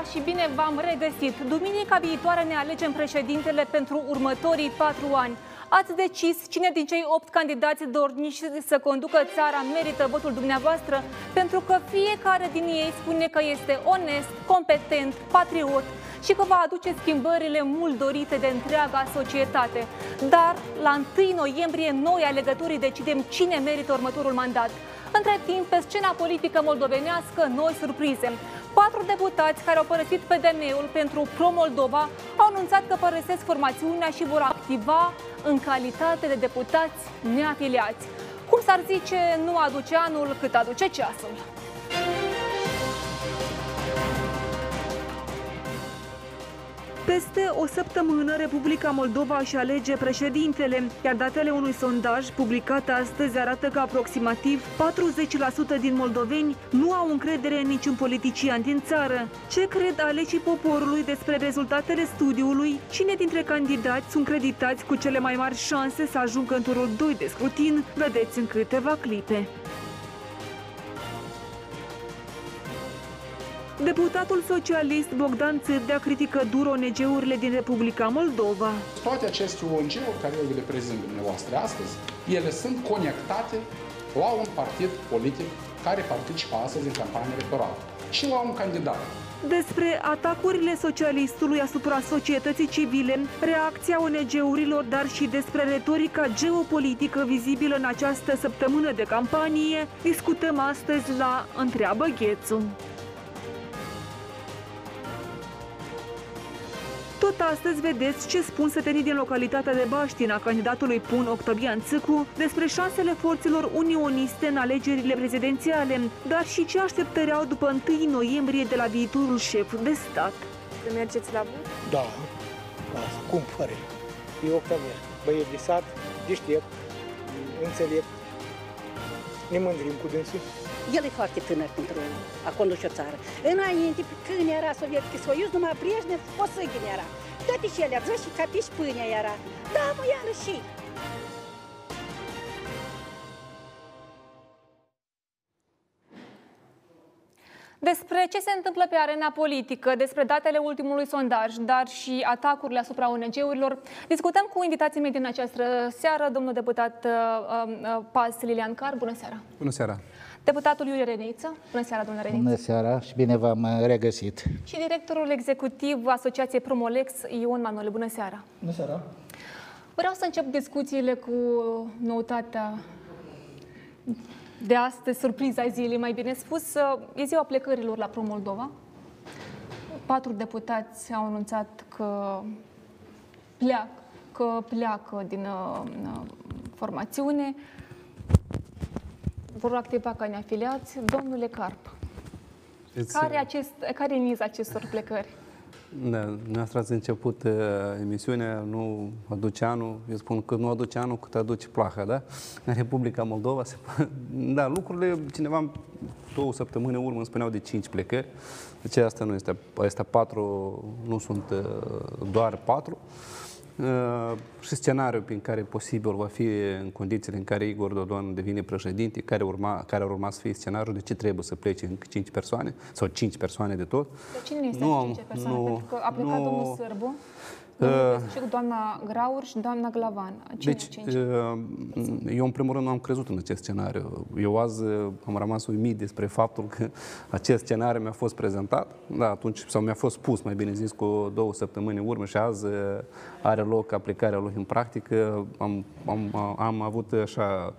Bună seara și bine v-am regăsit! Duminica viitoare ne alegem președintele pentru următorii patru ani. Ați decis cine din cei opt candidați dorniși să conducă țara merită votul dumneavoastră, pentru că fiecare din ei spune că este onest, competent, patriot și că va aduce schimbările mult dorite de întreaga societate. Dar la 1 noiembrie noi alegătorii decidem cine merită următorul mandat. Între timp, pe scena politică moldovenească, noi surprize. Patru deputați care au părăsit PDM-ul pentru Pro-Moldova au anunțat că părăsesc formațiunea și vor activa în calitate de deputați neafiliați. Cum s-ar zice, nu aduce anul cât aduce ceasul. Peste o săptămână, Republica Moldova își alege președintele, iar datele unui sondaj publicat astăzi arată că aproximativ 40% din moldoveni nu au încredere în niciun politician din țară. Ce cred alegii poporului despre rezultatele studiului? Cine dintre candidați sunt creditați cu cele mai mari șanse să ajungă în turul 2 de scrutin? Vedeți în câteva clipe. Deputatul socialist Bogdan Țârdea critică dur ONG-urile din Republica Moldova. Toate aceste ONG-uri care eu le prezint dumneavoastră astăzi, ele sunt conectate la un partid politic care participă astăzi în campanie electorală și la un candidat. Despre atacurile socialistului asupra societății civile, reacția ONG-urilor, dar și despre retorica geopolitică vizibilă în această săptămână de campanie, discutăm astăzi la Întreabă Ghețu. Tot astăzi vedeți ce spun sătenii din localitatea de Baștina candidatului Pun Octavian Țâcu despre șansele forțelor unioniste în alegerile prezidențiale, dar și ce așteptări au după 1 noiembrie de la viitorul șef de stat. Să mergeți la vot? Da, da, cum fără. E Octavian, băiet de sat, deștept, înțelept, ne mândrim cu dânsul. El e foarte tânăr pentru a conduce o țară. Înainte, când era Sovietic Soiuz, numai Brejnev, o săghin era. Toate cele, și capiși pâinea era. Da, mă, iară și. Despre ce se întâmplă pe arena politică, despre datele ultimului sondaj, dar și atacurile asupra ONG-urilor, discutăm cu invitații mei din această seară, domnul deputat uh, uh, Pas Lilian Car. Bună seara! Bună seara! Deputatul Iulie Reneiță. Bună seara, domnule Reneiță. Bună seara și bine v-am uh, regăsit. Și directorul executiv Asociației Promolex, Ion Manuel. Bună seara. Bună seara. Vreau să încep discuțiile cu noutatea de astăzi, surpriza zilei, mai bine spus. E ziua plecărilor la Pro-Moldova. Patru deputați au anunțat că pleacă, că pleacă din uh, formațiune vor activa ca neafiliați. Domnule Carp, It's... care, acest, care e miza acestor plecări? Da, noastră ați început uh, emisiunea, nu aduce anul, eu spun că nu aduce anul cât aduce plaha, da? În Republica Moldova, se, da, lucrurile, cineva două săptămâni în urmă îmi spuneau de cinci plecări, deci asta nu este, astea patru, nu sunt uh, doar patru. Uh, Uh, și scenariul prin care posibil va fi în condițiile în care Igor Dodon devine președinte, care, urma, care ar urma să fie scenariul, de ce trebuie să plece încă 5 persoane sau 5 persoane de tot. De cine este nu, 5 persoane? Nu, Pentru că a plecat nu, domnul Sârbu. Uh, și cu doamna Graur și doamna Glavan. Cine deci, cinci? Uh, eu în primul rând nu am crezut în acest scenariu. Eu azi uh, am rămas uimit despre faptul că acest scenariu mi-a fost prezentat, da, atunci, sau mi-a fost spus, mai bine zis, cu două săptămâni în urmă și azi are loc aplicarea lui în practică. Am, am, am avut așa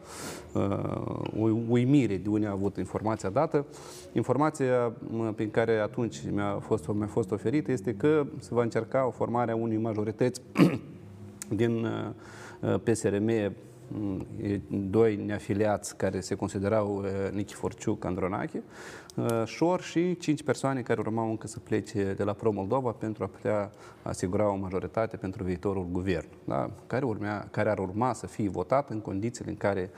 uh, uimire de unde a avut informația dată. Informația prin care atunci mi-a fost, mi-a fost oferită este că se va încerca o formare a unei majorități din uh, PSRM mm, doi neafiliați care se considerau uh, Nichiforciuc, Andronache, Uh, Șor și cinci persoane care urmau încă să plece de la Pro-Moldova pentru a putea asigura o majoritate pentru viitorul guvern, da? care, urmea, care ar urma să fie votat în condițiile în care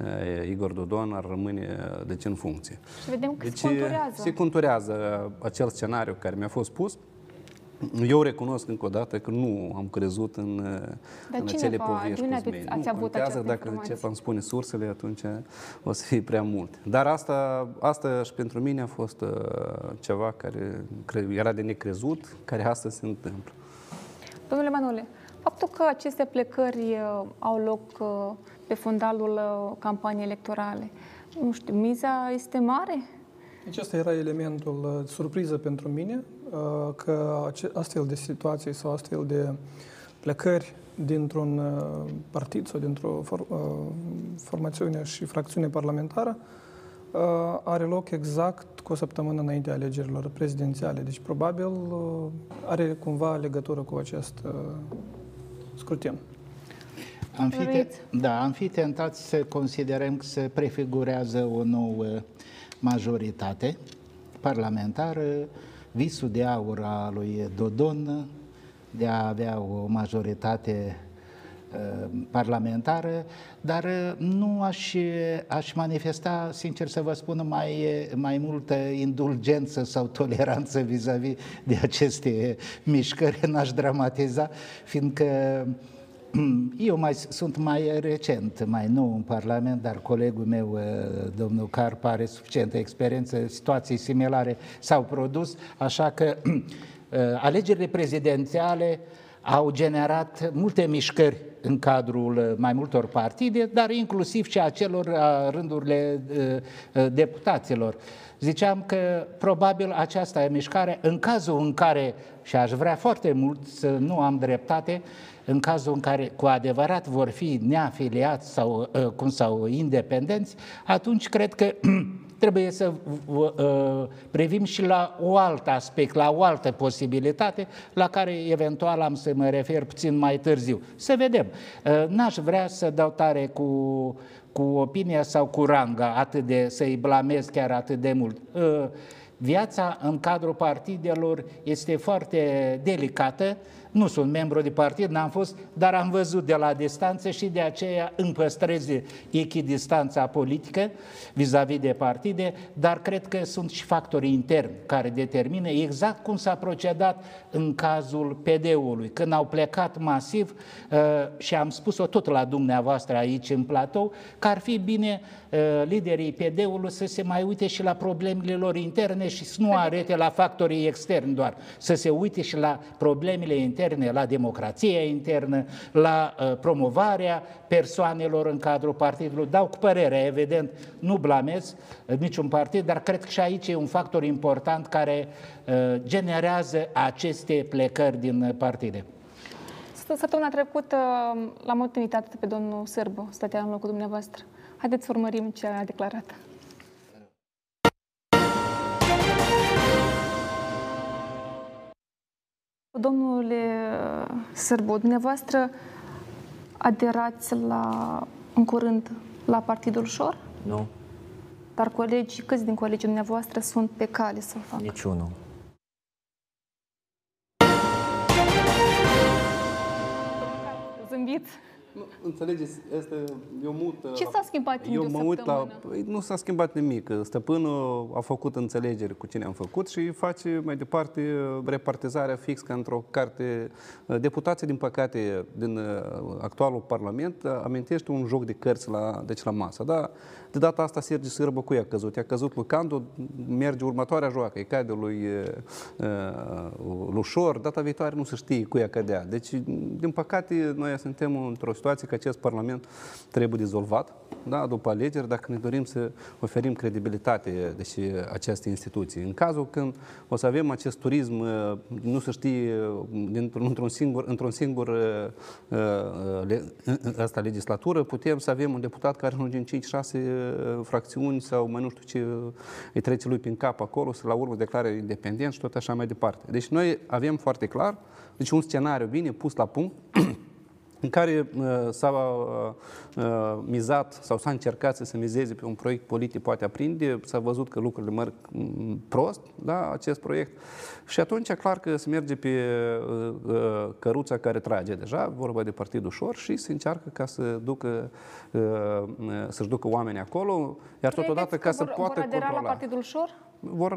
uh, Igor Dodon ar rămâne uh, deci, în funcție. Și vedem că deci, se conturează. Se conturează acel scenariu care mi-a fost pus, Eu recunosc încă o dată că nu am crezut în, Dar în cine acele va- povești de unde cu aveți- zmei. ați Nu avut contează această dacă informație? încep am spune sursele, atunci o să fie prea mult. Dar asta, asta și pentru mine a fost uh, ceva care cre- era de necrezut, care astăzi se întâmplă. Domnule Manole, faptul că aceste plecări uh, au loc uh, pe fundalul uh, campaniei electorale, nu știu, miza este mare? Deci asta era elementul uh, surpriză pentru mine, uh, că ace- astfel de situații sau astfel de plecări dintr-un uh, partid sau dintr-o for, uh, formațiune și fracțiune parlamentară uh, are loc exact cu o săptămână înainte alegerilor prezidențiale. Deci probabil uh, are cumva legătură cu acest uh, scrutin. Am fi, te- Doriți? da, am fi tentați să considerăm că se prefigurează o nouă majoritate parlamentară, visul de aur al lui Dodon de a avea o majoritate uh, parlamentară, dar uh, nu aș, aș manifesta, sincer să vă spun, mai, mai multă indulgență sau toleranță vis-a-vis de aceste mișcări, n-aș dramatiza, fiindcă eu mai sunt mai recent, mai nou în Parlament, dar colegul meu, uh, domnul Carp, are suficientă experiență, situații similare s-au produs, așa că uh, alegerile prezidențiale au generat multe mișcări în cadrul uh, mai multor partide, dar inclusiv și a celor a rândurile uh, uh, deputaților. Ziceam că probabil aceasta e mișcare, în cazul în care, și aș vrea foarte mult să nu am dreptate, în cazul în care cu adevărat vor fi neafiliați sau uh, cum sau independenți, atunci cred că trebuie să uh, privim și la o altă aspect, la o altă posibilitate, la care eventual am să mă refer puțin mai târziu. Să vedem. Uh, N-aș vrea să dau tare cu, cu opinia sau cu ranga, atât de, să-i blamez chiar atât de mult. Uh, Viața în cadrul partidelor este foarte delicată. Nu sunt membru de partid, n-am fost, dar am văzut de la distanță și de aceea îmi păstrez echidistanța politică vis-a-vis de partide, dar cred că sunt și factorii interni care determină exact cum s-a procedat în cazul PD-ului, când au plecat masiv uh, și am spus-o tot la dumneavoastră aici în platou, că ar fi bine uh, liderii PD-ului să se mai uite și la problemele lor interne și să nu arete la factorii externi doar, să se uite și la problemele interne, la democrația internă, la uh, promovarea persoanelor în cadrul partidului. Dau cu părerea, evident, nu blamez uh, niciun partid, dar cred că și aici e un factor important care uh, generează aceste plecări din uh, partide. Săptămâna trecută l-am invitat pe domnul Sârbu, stătea în locul dumneavoastră. Haideți să urmărim ce a declarat. Domnule Sârbu, dumneavoastră aderați la, în curând la Partidul Șor, Nu, dar colegi, câți din colegii dumneavoastră sunt pe cale să o facă? niciunul. Zâmbiți. Nu, înțelegeți, este, eu mut... Ce s-a schimbat în Eu o mă uit la... săptămână? Păi, nu s-a schimbat nimic. Stăpânul a făcut înțelegeri cu cine am făcut și face mai departe repartizarea fix ca într-o carte. Deputații, din păcate, din uh, actualul Parlament, uh, amintește un joc de cărți la, deci la masă. Da? De data asta Sergiu Sârbă cu i-a căzut. I-a căzut lui Candu, merge următoarea joacă, e cade lui uh, uh, Lușor, data viitoare nu se știe cu ea cădea. Deci, din păcate, noi suntem într-o situație că acest Parlament trebuie dizolvat, da, după alegeri, dacă ne dorim să oferim credibilitate deci, acestei instituții. În cazul când o să avem acest turism, uh, nu se știe, uh, dintr-un, într-un singur, într-un singur uh, uh, le, asta legislatură, putem să avem un deputat care ajunge în 5-6 fracțiuni sau mai nu știu ce îi trece lui prin cap acolo, să la urmă declare independent și tot așa mai departe. Deci noi avem foarte clar, deci un scenariu bine pus la punct, în care uh, s-a uh, uh, mizat sau s-a încercat să se mizeze pe un proiect politic poate aprinde, s-a văzut că lucrurile merg mm, prost, da, acest proiect. Și atunci, clar că se merge pe uh, uh, căruța care trage deja, vorba de Partidul Ușor, și se încearcă ca să ducă, uh, uh, să-și ducă oamenii acolo, iar totodată ca să vor, poată vor adera controla. la Partidul Ușor? Vor,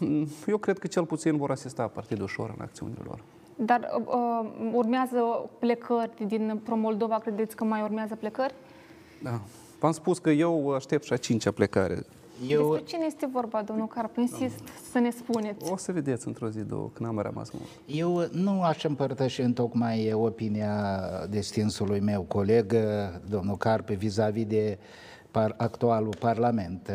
uh, eu cred că cel puțin vor asista Partidul Ușor în acțiunile lor. Dar uh, uh, urmează plecări din Pro-Moldova, credeți că mai urmează plecări? Da. V-am spus că eu aștept și a cincea plecare. Eu, Despre cine este vorba, domnul Carp? Insist să ne spuneți. O să vedeți într-o zi, două, când am mai rămas mult. eu nu aș împărtăși în tocmai opinia distinsului meu coleg, domnul Carpe, vis-a-vis de par, actualul Parlament.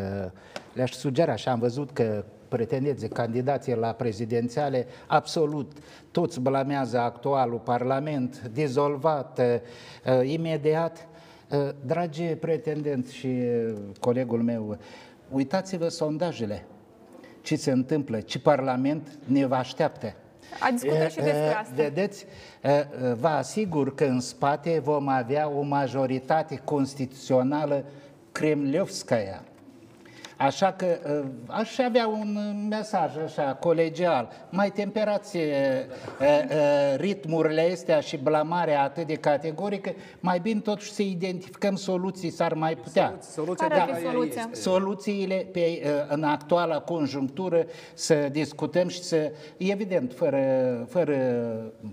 Le-aș sugera și am văzut că pretendeți candidații la prezidențiale, absolut toți blamează actualul Parlament, dizolvat uh, imediat. Uh, dragi pretendenți și uh, colegul meu, uitați-vă sondajele. Ce se întâmplă, ce Parlament ne va așteaptă. A discutat și despre Eh, asta. Vedeți, eh, eh, vă asigur că în spate vom avea o majoritate constituțională kremliovskaya. Așa că eh, aș avea un eh, mesaj așa colegial. Mai temperați eh, eh, ritmurile astea și blamarea atât de categorică, mai bine totuși să identificăm soluții, s-ar mai putea. Soluția Care ar de fi la ea soluția? este- soluțiile pe, uh, în actuala conjunctură să discutăm și să, evident, fără, fără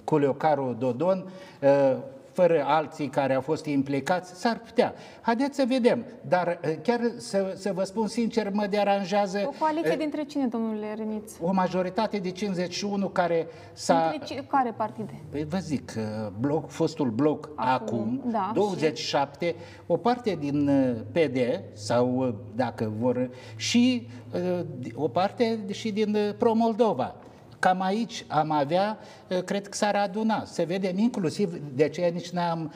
Culiocaru Dodon, uh, fără alții care au fost implicați, s-ar putea. Haideți să vedem. Dar uh, chiar să, să vă spun sincer, mă deranjează O coaliție uh, dintre cine, domnule Reniț? o majoritate de 51 care s-a... Dintre ce, care partide? Păi vă zic, uh, bloc, fostul bloc acum, Acum, acum da, 27, o parte din uh, PD, sau uh, dacă vor, și uh, o parte și din uh, Pro-Moldova. Cam aici am avea, uh, cred că s-ar aduna. Să vedem inclusiv, de ce nici n-am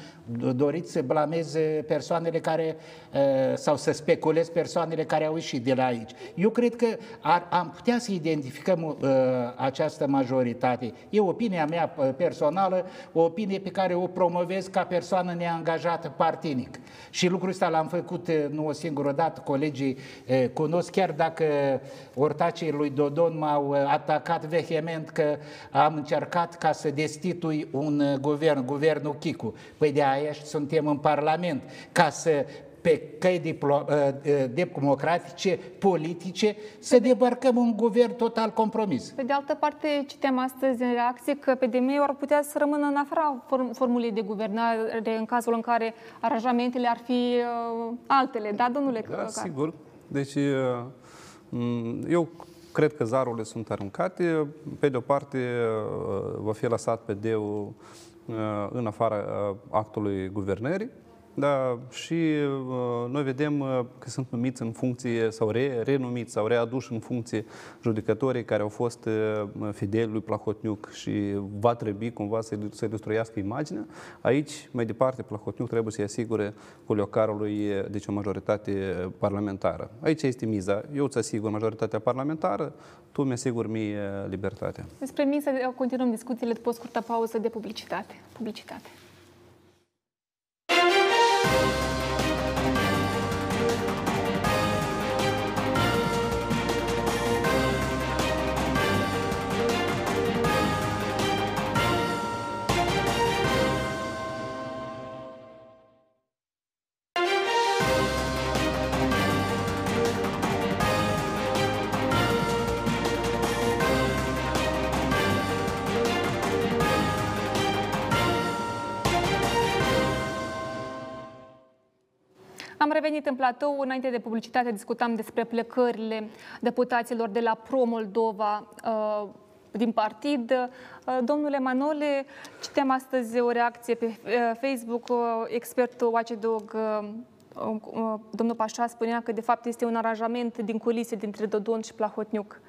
dorit să blamez uh, persoanele care, uh, sau să speculez persoanele care au ieșit de la aici. Eu cred că ar, am putea să identificăm uh, această majoritate. E opinia mea uh, personală, o opinie pe care o promovez ca persoană neangajată partinic. Și lucrul ăsta l-am făcut uh, nu o singură dată, colegii uh, cunosc, chiar dacă ortacii lui Dodon m-au uh, atacat vehement că am încercat ca să destitui un uh, guvern, guvernul Chicu. Păi de aia și suntem în Parlament, ca să pe căi diplo- uh, uh, democratice, politice, să debarcăm un guvern total compromis. Pe de altă parte, citeam astăzi în reacție că PDM-ul ar putea să rămână în afara form- formulei de guvernare în cazul în care aranjamentele ar fi uh, altele. Da, domnule Da, Car? sigur. Deci, uh, m, eu cred că zarurile sunt aruncate. Pe de o parte, uh, va fi lăsat PD-ul uh, în afara uh, actului guvernării, da, și uh, noi vedem uh, că sunt numiți în funcție sau re, renumiți sau readuși în funcție judecătorii care au fost uh, fideli lui Plahotniuc și va trebui cumva să, să destruiască imaginea. Aici, mai departe, Plahotniuc trebuie să-i asigure Culiocarului deci o majoritate parlamentară. Aici este miza. Eu îți asigur majoritatea parlamentară, tu mi-asiguri mie libertatea. Despre mine să continuăm discuțiile după o scurtă pauză de publicitate. Publicitate. Am revenit în platou. Înainte de publicitate discutam despre plecările deputaților de la Pro-Moldova uh, din partid. Uh, Domnule Manole, citeam astăzi o reacție pe uh, Facebook. Uh, Expertul Watchdog, uh, uh, domnul Pașa, spunea că de fapt este un aranjament din culise dintre Dodon și Plahotniuc.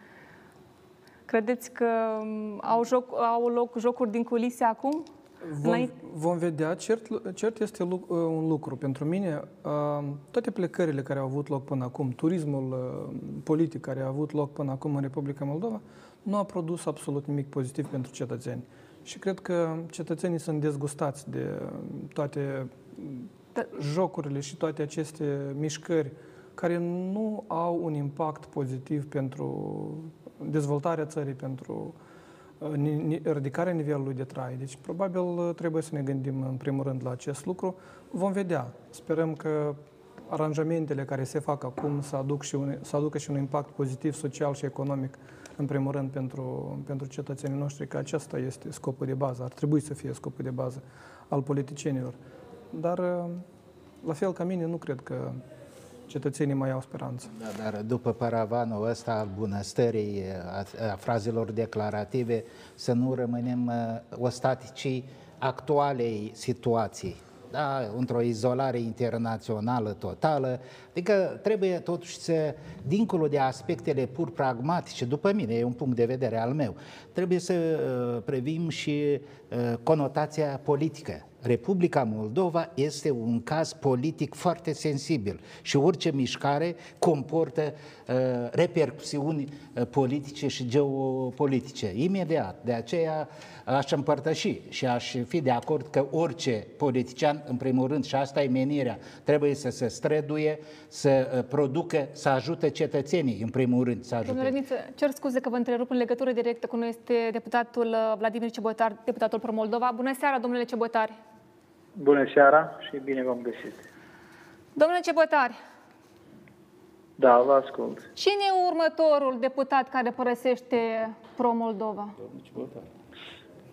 Credeți că um, au, joc, au loc jocuri din culise acum? Vom, Înainte- vom vedea, cert, cert este lu- un lucru pentru mine. uh, Toate plecările care au avut loc până acum, turismul uh, politic care a avut loc până acum în Republica Moldova, nu a produs absolut nimic pozitiv pentru cetățeni. Și cred că cetățenii sunt dezgustați de toate jocurile și toate aceste mișcări care nu au un impact pozitiv pentru dezvoltarea țării, pentru uh, ridicarea nivelului de trai. Deci, probabil, uh, trebuie să ne gândim în primul rând la acest lucru. Vom vedea. Sperăm că aranjamentele care se fac acum să, aduc și un, să aducă și un impact pozitiv social și economic, în primul rând, pentru, pentru cetățenii noștri, că acesta este scopul de bază, ar trebui să fie scopul de bază al politicienilor. Dar, uh, la fel ca mine, nu cred că cetățenii mai au speranță. Da, dar după paravanul ăsta al bunăstării, a, a frazelor declarative, să nu rămânem uh, ostaticii actualei situații da, într-o izolare internațională totală. Adică trebuie totuși să, dincolo de aspectele pur pragmatice, după mine, e un punct de vedere al meu, trebuie să uh, previm și uh, conotația politică Republica Moldova este un caz politic foarte sensibil și orice mișcare comportă uh, repercusiuni uh, politice și geopolitice imediat. De aceea aș împărtăși și aș fi de acord că orice politician, în primul rând, și asta e menirea, trebuie să se străduie, să uh, producă, să ajute cetățenii, în primul rând, să ajute. Domnule Răniță, cer scuze că vă întrerup în legătură directă cu noi este deputatul uh, Vladimir Cebotar, deputatul Pro Moldova. Bună seara, domnule Cebotar! Bună seara și bine v-am găsit. Domnule Cebătari. Da, vă ascult. Cine e următorul deputat care părăsește Pro-Moldova?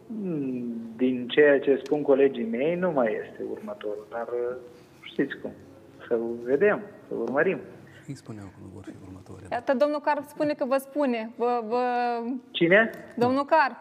Hmm, din ceea ce spun colegii mei, nu mai este următorul, dar uh, știți cum, să vedem, să urmărim. Îi spuneau că nu vor fi următorii. Iată, domnul Carp spune că vă spune. Vă, vă... Cine? Domnul Carp.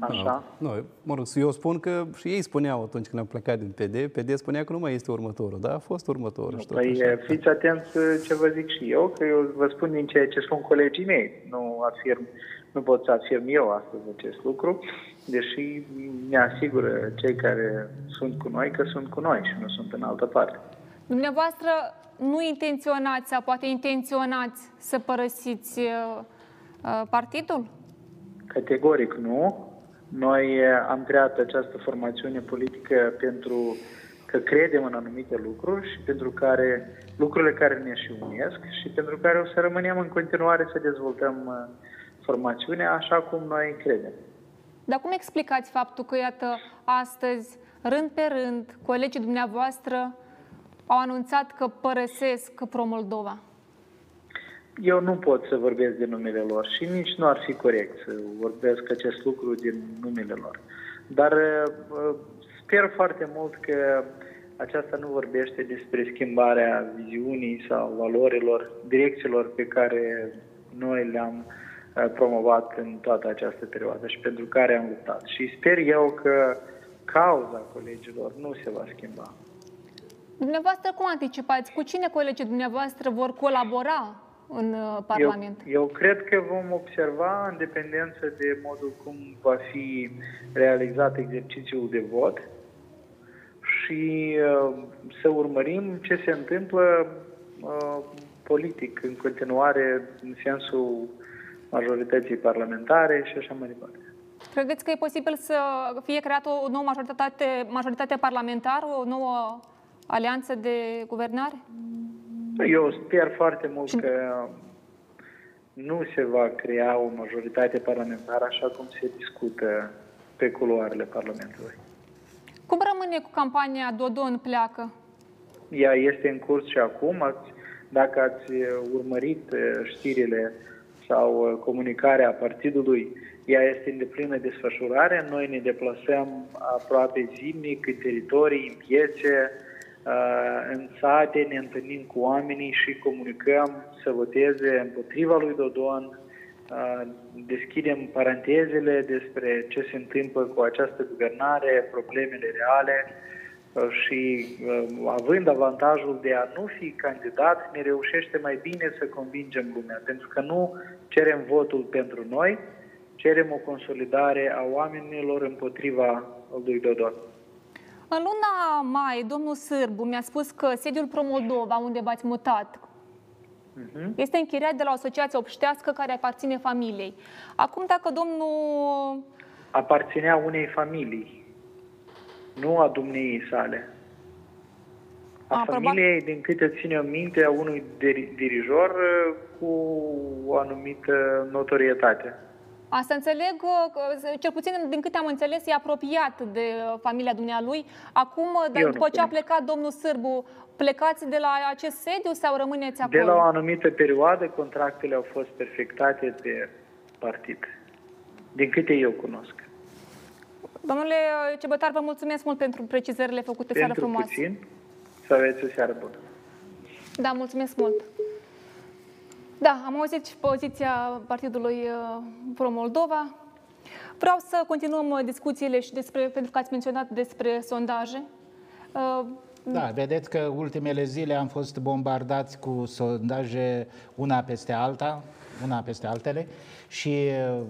Așa. Nu, mă rog, eu spun că și ei spuneau atunci când am plecat din PD, PD spunea că nu mai este următorul, dar a fost următorul. Nu, păi așa. fiți atenți ce vă zic și eu, că eu vă spun din ceea ce spun colegii mei. Nu afirm, nu pot să afirm eu astăzi acest lucru, deși ne asigură cei care sunt cu noi că sunt cu noi și nu sunt în altă parte. Dumneavoastră nu intenționați sau poate intenționați să părăsiți uh, uh partidul? Categoric nu. Noi eh, am creat această formațiune politică pentru că credem în anumite lucruri și pentru care lucrurile care ne și unesc și pentru care o să rămânem în continuare să dezvoltăm eh, formațiunea așa cum noi credem. Dar cum explicați faptul că, iată, astăzi, rând pe rând, colegii dumneavoastră au anunțat că părăsesc Pro-Moldova? Eu nu pot să vorbesc de numele lor și nici nu ar fi corect să vorbesc acest lucru din numele lor. Dar uh, sper foarte mult că aceasta nu vorbește despre schimbarea viziunii sau valorilor, direcțiilor pe care noi le-am uh, promovat în toată această perioadă și pentru care am luptat. Și sper eu că cauza colegilor nu se va schimba. Dumneavoastră cum anticipați? Cu cine colegii dumneavoastră vor colabora în uh, Parlament? Eu, eu cred că vom observa, în dependență de modul cum va fi realizat exercițiul de vot și uh, să urmărim ce se întâmplă uh, politic în continuare în sensul majorității parlamentare și așa mai departe. Credeți că e posibil să fie creată o nouă majoritate, majoritate parlamentară, o nouă alianță de guvernare? Eu sper foarte mult că nu se va crea o majoritate parlamentară așa cum se discută pe culoarele Parlamentului. Cum rămâne cu campania Dodon pleacă? Ea este în curs și acum. Ați, dacă ați urmărit eh, știrile sau eh, comunicarea partidului, ea este în deplină desfășurare. Noi ne deplasăm aproape zilnic în teritorii, în piețe, în sate ne întâlnim cu oamenii și comunicăm să voteze împotriva lui Dodon, deschidem parantezele despre ce se întâmplă cu această guvernare, problemele reale și având avantajul de a nu fi candidat, ne reușește mai bine să convingem lumea, pentru că nu cerem votul pentru noi, cerem o consolidare a oamenilor împotriva lui Dodon. În luna mai, domnul Sârbu mi-a spus că sediul Pro-Moldova, unde v-ați mutat, uh-huh. este închiriat de la o asociație obștească care aparține familiei. Acum, dacă domnul aparținea unei familii, nu a dumneii sale. A, A, familiei, din câte ține minte, a unui diri- dirijor uh, cu o anumită notorietate. Asta înțeleg, uh, că, cel puțin din câte am înțeles, e apropiat de uh, familia dumnealui. Acum, uh, Eu nu după ce a cunosc. plecat domnul Sârbu, plecați de la acest sediu sau rămâneți acolo? De la o anumită perioadă, contractele au fost perfectate pe partid. Din câte eu cunosc. Domnule Cebătar, vă mulțumesc mult pentru precizările făcute. Seară Pentru frumoasă. puțin, să aveți o seară bună. Da, mulțumesc mult. Da, am auzit și poziția Partidului uh, Pro-Moldova. Vreau să continuăm uh, discuțiile și despre, pentru că ați menționat despre sondaje. Uh, Da, vedeți că ultimele zile am fost bombardați cu sondaje una peste alta, una peste altele și uh,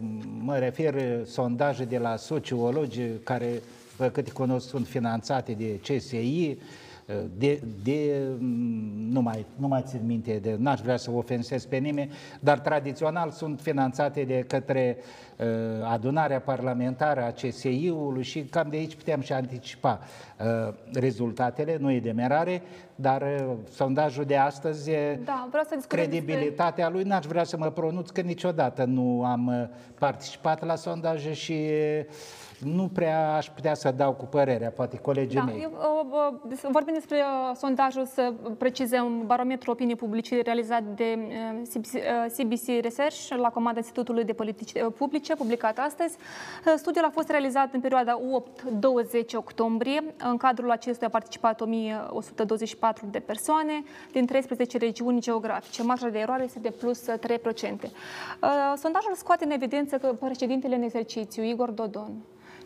mă refer uh, sondaje de la sociologi care, pe cât cunosc, sunt finanțate de CSI, uh, de, de mm, nu, mai, nu mai țin minte, de, n-aș vrea să ofensez pe nimeni, dar tradițional sunt finanțate de către uh, adunarea parlamentară a CSI-ului și cam de aici putem și anticipa uh, rezultatele, nu e de merare, dar uh, sondajul de astăzi, uh, Da, vreau să discutăm credibilitatea lui, n-aș vrea să mă pronunț că niciodată nu am uh, participat la sondaje și uh, nu prea aș putea să dau cu părerea, poate colegii Da, mei. eu, uh, uh, des- vorbim despre uh, sondajul, să precizăm, barometru opiniei publice realizat de uh, CBC, uh, CBC Research la comanda Institutului de Politici uh, Publice, publicat astăzi. Uh, Studiul a fost realizat în perioada 8-20 octombrie. În cadrul acestuia a participat 1124 de persoane din 13 regiuni geografice. Marja de eroare este de plus uh, 3%. Uh, Sondajul scoate în evidență că președintele în exercițiu, Igor Dodon,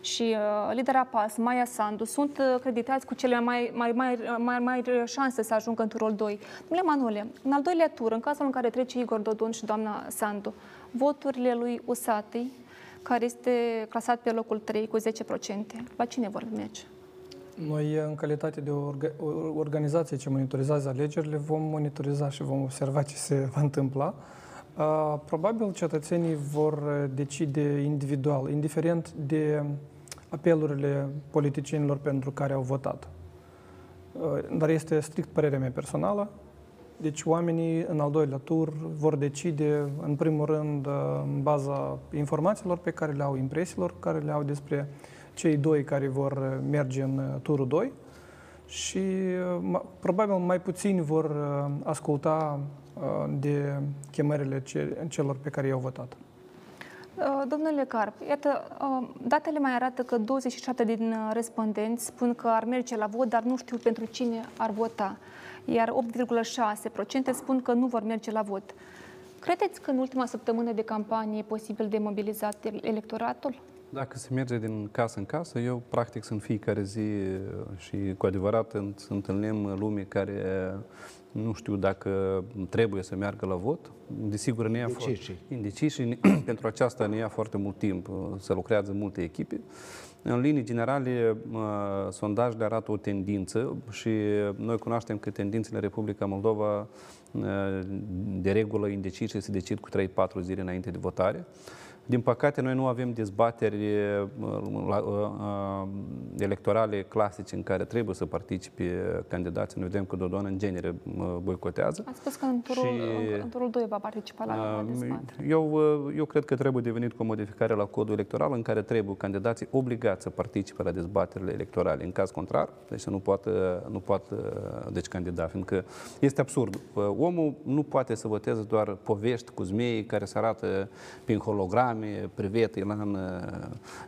și uh, lidera PAS, Maia Sandu, sunt uh, creditați cu cele mai mai, mai, mai, mai șanse să ajungă în turul 2. Domnule Manole, în al doilea tur, în cazul în care trece Igor Dodon și doamna Sandu, voturile lui Usatei, care este clasat pe locul 3 cu 10%, la cine vor merge? Noi, în calitate de orga- o organizație ce monitorizează alegerile, vom monitoriza și vom observa ce se va întâmpla. Uh, Probabil cetățenii vor uh, decide individual, indiferent de apelurile politicienilor pentru care au votat. Uh, Dar este strict părerea mea personală. Deci oamenii în al doilea tur vor decide, în primul rând, uh, în baza informațiilor pe care le au, impresiilor care le au despre cei doi care vor uh, merge în uh, turul 2 și uh, ma- probabil mai puțini vor uh, asculta uh, de chemările ce- celor pe care i-au votat. Uh, Domnule Carp, iată, uh, datele mai arată că 27 din uh, respondenți spun că ar merge la vot, dar nu știu pentru cine ar vota, iar 8,6% spun că nu vor merge la vot. Credeți că în ultima săptămână de campanie e posibil de mobilizat el- electoratul? Dacă se merge din casă în casă, eu practic sunt fiecare zi uh, și cu adevărat înt- întâlnim lume care uh, nu știu dacă trebuie să meargă la vot. Desigur, ne ia Indeciși. foarte- indeciși și pentru aceasta ne ia foarte mult timp. uh, Se lucrează multe echipe. În linii generale, uh, sondajele arată o tendință și noi cunoaștem că tendințele în Republica Moldova uh, de regulă indeciși se decid cu 3-4 zile înainte de votare. Din păcate, noi nu avem dezbateri uh, la- uh, uh, electorale clasice în care trebuie să participe candidații. Noi vedem că Dodon în genere uh, boicotează. Ați spus că în turul, Și- în, în turul 2 va participa la, la Uh, dezbatere. Eu, uh, eu cred că trebuie devenit cu o modificare la codul electoral în care trebuie candidații obligați să participe la dezbaterile electorale. În caz contrar, deci să nu poată, nu poată deci candida, fiindcă este absurd. Uh, Omul nu poate să voteze doar povești cu zmei care se arată prin holograme, privet Ilan uh,